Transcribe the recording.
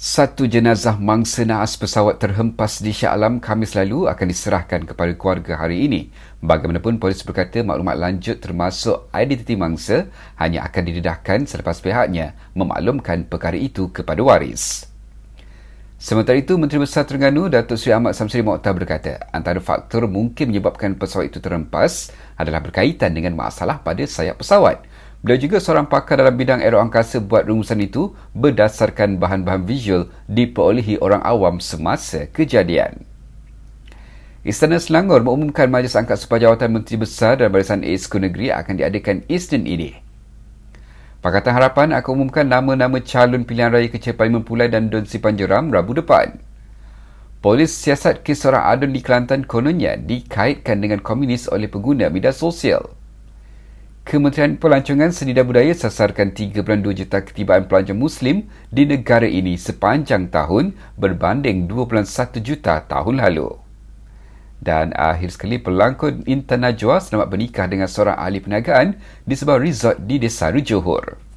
Satu jenazah mangsa naas pesawat terhempas di Shah Alam Khamis lalu akan diserahkan kepada keluarga hari ini. Bagaimanapun, polis berkata maklumat lanjut termasuk identiti mangsa hanya akan didedahkan selepas pihaknya memaklumkan perkara itu kepada waris. Sementara itu, Menteri Besar Terengganu Datuk Seri Ahmad Samsuri Mokhtar berkata antara faktor mungkin menyebabkan pesawat itu terhempas adalah berkaitan dengan masalah pada sayap pesawat. Beliau juga seorang pakar dalam bidang aeroangkasa buat rumusan itu berdasarkan bahan-bahan visual diperolehi orang awam semasa kejadian. Istana Selangor mengumumkan Majlis Angkat Supaya Jawatan Menteri Besar dan Barisan Esko Negeri akan diadakan Isnin ini. Pakatan Harapan akan umumkan nama-nama calon pilihan raya kecil Parlimen Pulai dan Dun Sipan Jeram Rabu depan. Polis siasat kes seorang adun di Kelantan kononnya dikaitkan dengan komunis oleh pengguna media sosial. Kementerian Pelancongan Seni dan Budaya sasarkan 3.2 juta ketibaan pelancong Muslim di negara ini sepanjang tahun berbanding 2.1 juta tahun lalu. Dan akhir sekali pelangkon Intan Najwa selamat bernikah dengan seorang ahli perniagaan di sebuah resort di Desa Johor.